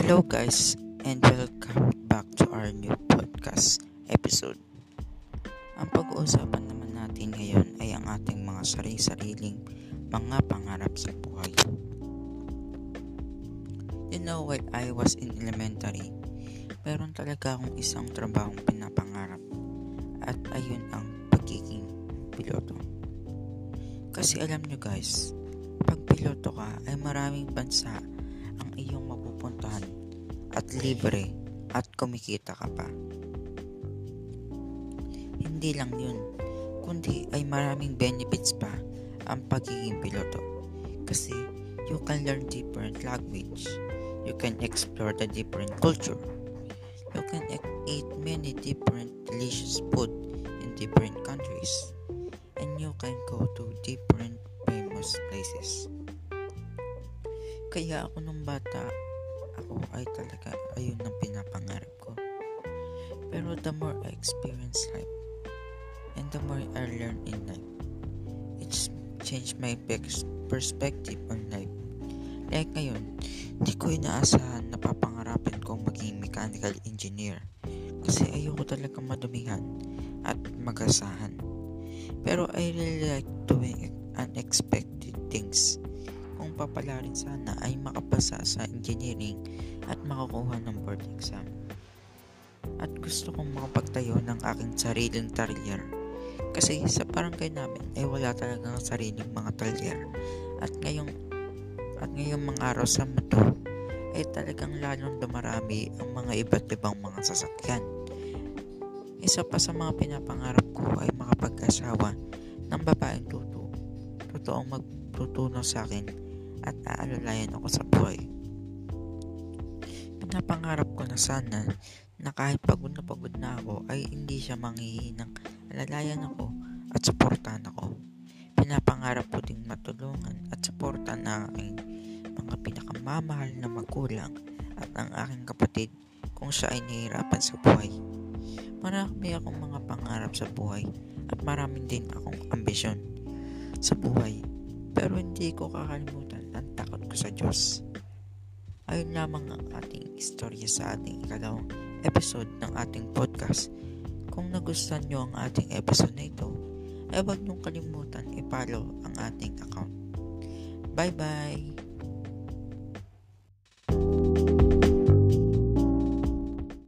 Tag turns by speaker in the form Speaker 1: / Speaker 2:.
Speaker 1: Hello guys and welcome back to our new podcast episode. Ang pag-uusapan naman natin ngayon ay ang ating mga sarili-sariling mga pangarap sa buhay. You know, while I was in elementary, meron talaga akong isang trabahong pinapangarap at ayun ang pagiging piloto. Kasi alam nyo guys, pag piloto ka ay maraming bansa ang iyong at libre at kumikita ka pa. Hindi lang yun, kundi ay maraming benefits pa ang pagiging piloto. Kasi you can learn different language, you can explore the different culture, you can eat many different delicious food in different countries, and you can go to different famous places. Kaya ako nung bata, ako ay talaga ayun ang pinapangarap ko. Pero the more I experience life, and the more I learn in life, it's changed my perspective on life. Like ngayon, hindi ko inaasahan na papangarapin kong maging mechanical engineer kasi ayoko talaga madumihan at magasahan. Pero I really like doing unexpected things. Kung papalarin sana ay makapasa sa engineering at makakuha ng board exam. At gusto kong makapagtayo ng aking sariling talyer. Kasi sa barangay namin ay wala talagang sariling mga talyer. At ngayong at ngayong mga araw sa mundo ay talagang lalong dumarami ang mga iba't ibang mga sasakyan. Isa pa sa mga pinapangarap ko ay makapag-asawa ng babaeng tuto. Totoong magtutuno sa akin at aalalayan ako sa buhay. Pinapangarap ko na sana na kahit pagod na pagod na ako ay hindi siya manghihinang alalayan ako at suportahan ako. Pinapangarap ko ding matulungan at suportahan na aking mga pinakamamahal na magulang at ang aking kapatid kung siya ay nahihirapan sa buhay. Marami akong mga pangarap sa buhay at marami din akong ambisyon sa buhay pero hindi ko kakalimutan ang takot ko sa Diyos. Ayun lamang ang ating istorya sa ating ikalawang episode ng ating podcast. Kung nagustuhan nyo ang ating episode na ito, ay huwag niyong kalimutan i-follow ang ating account. Bye-bye!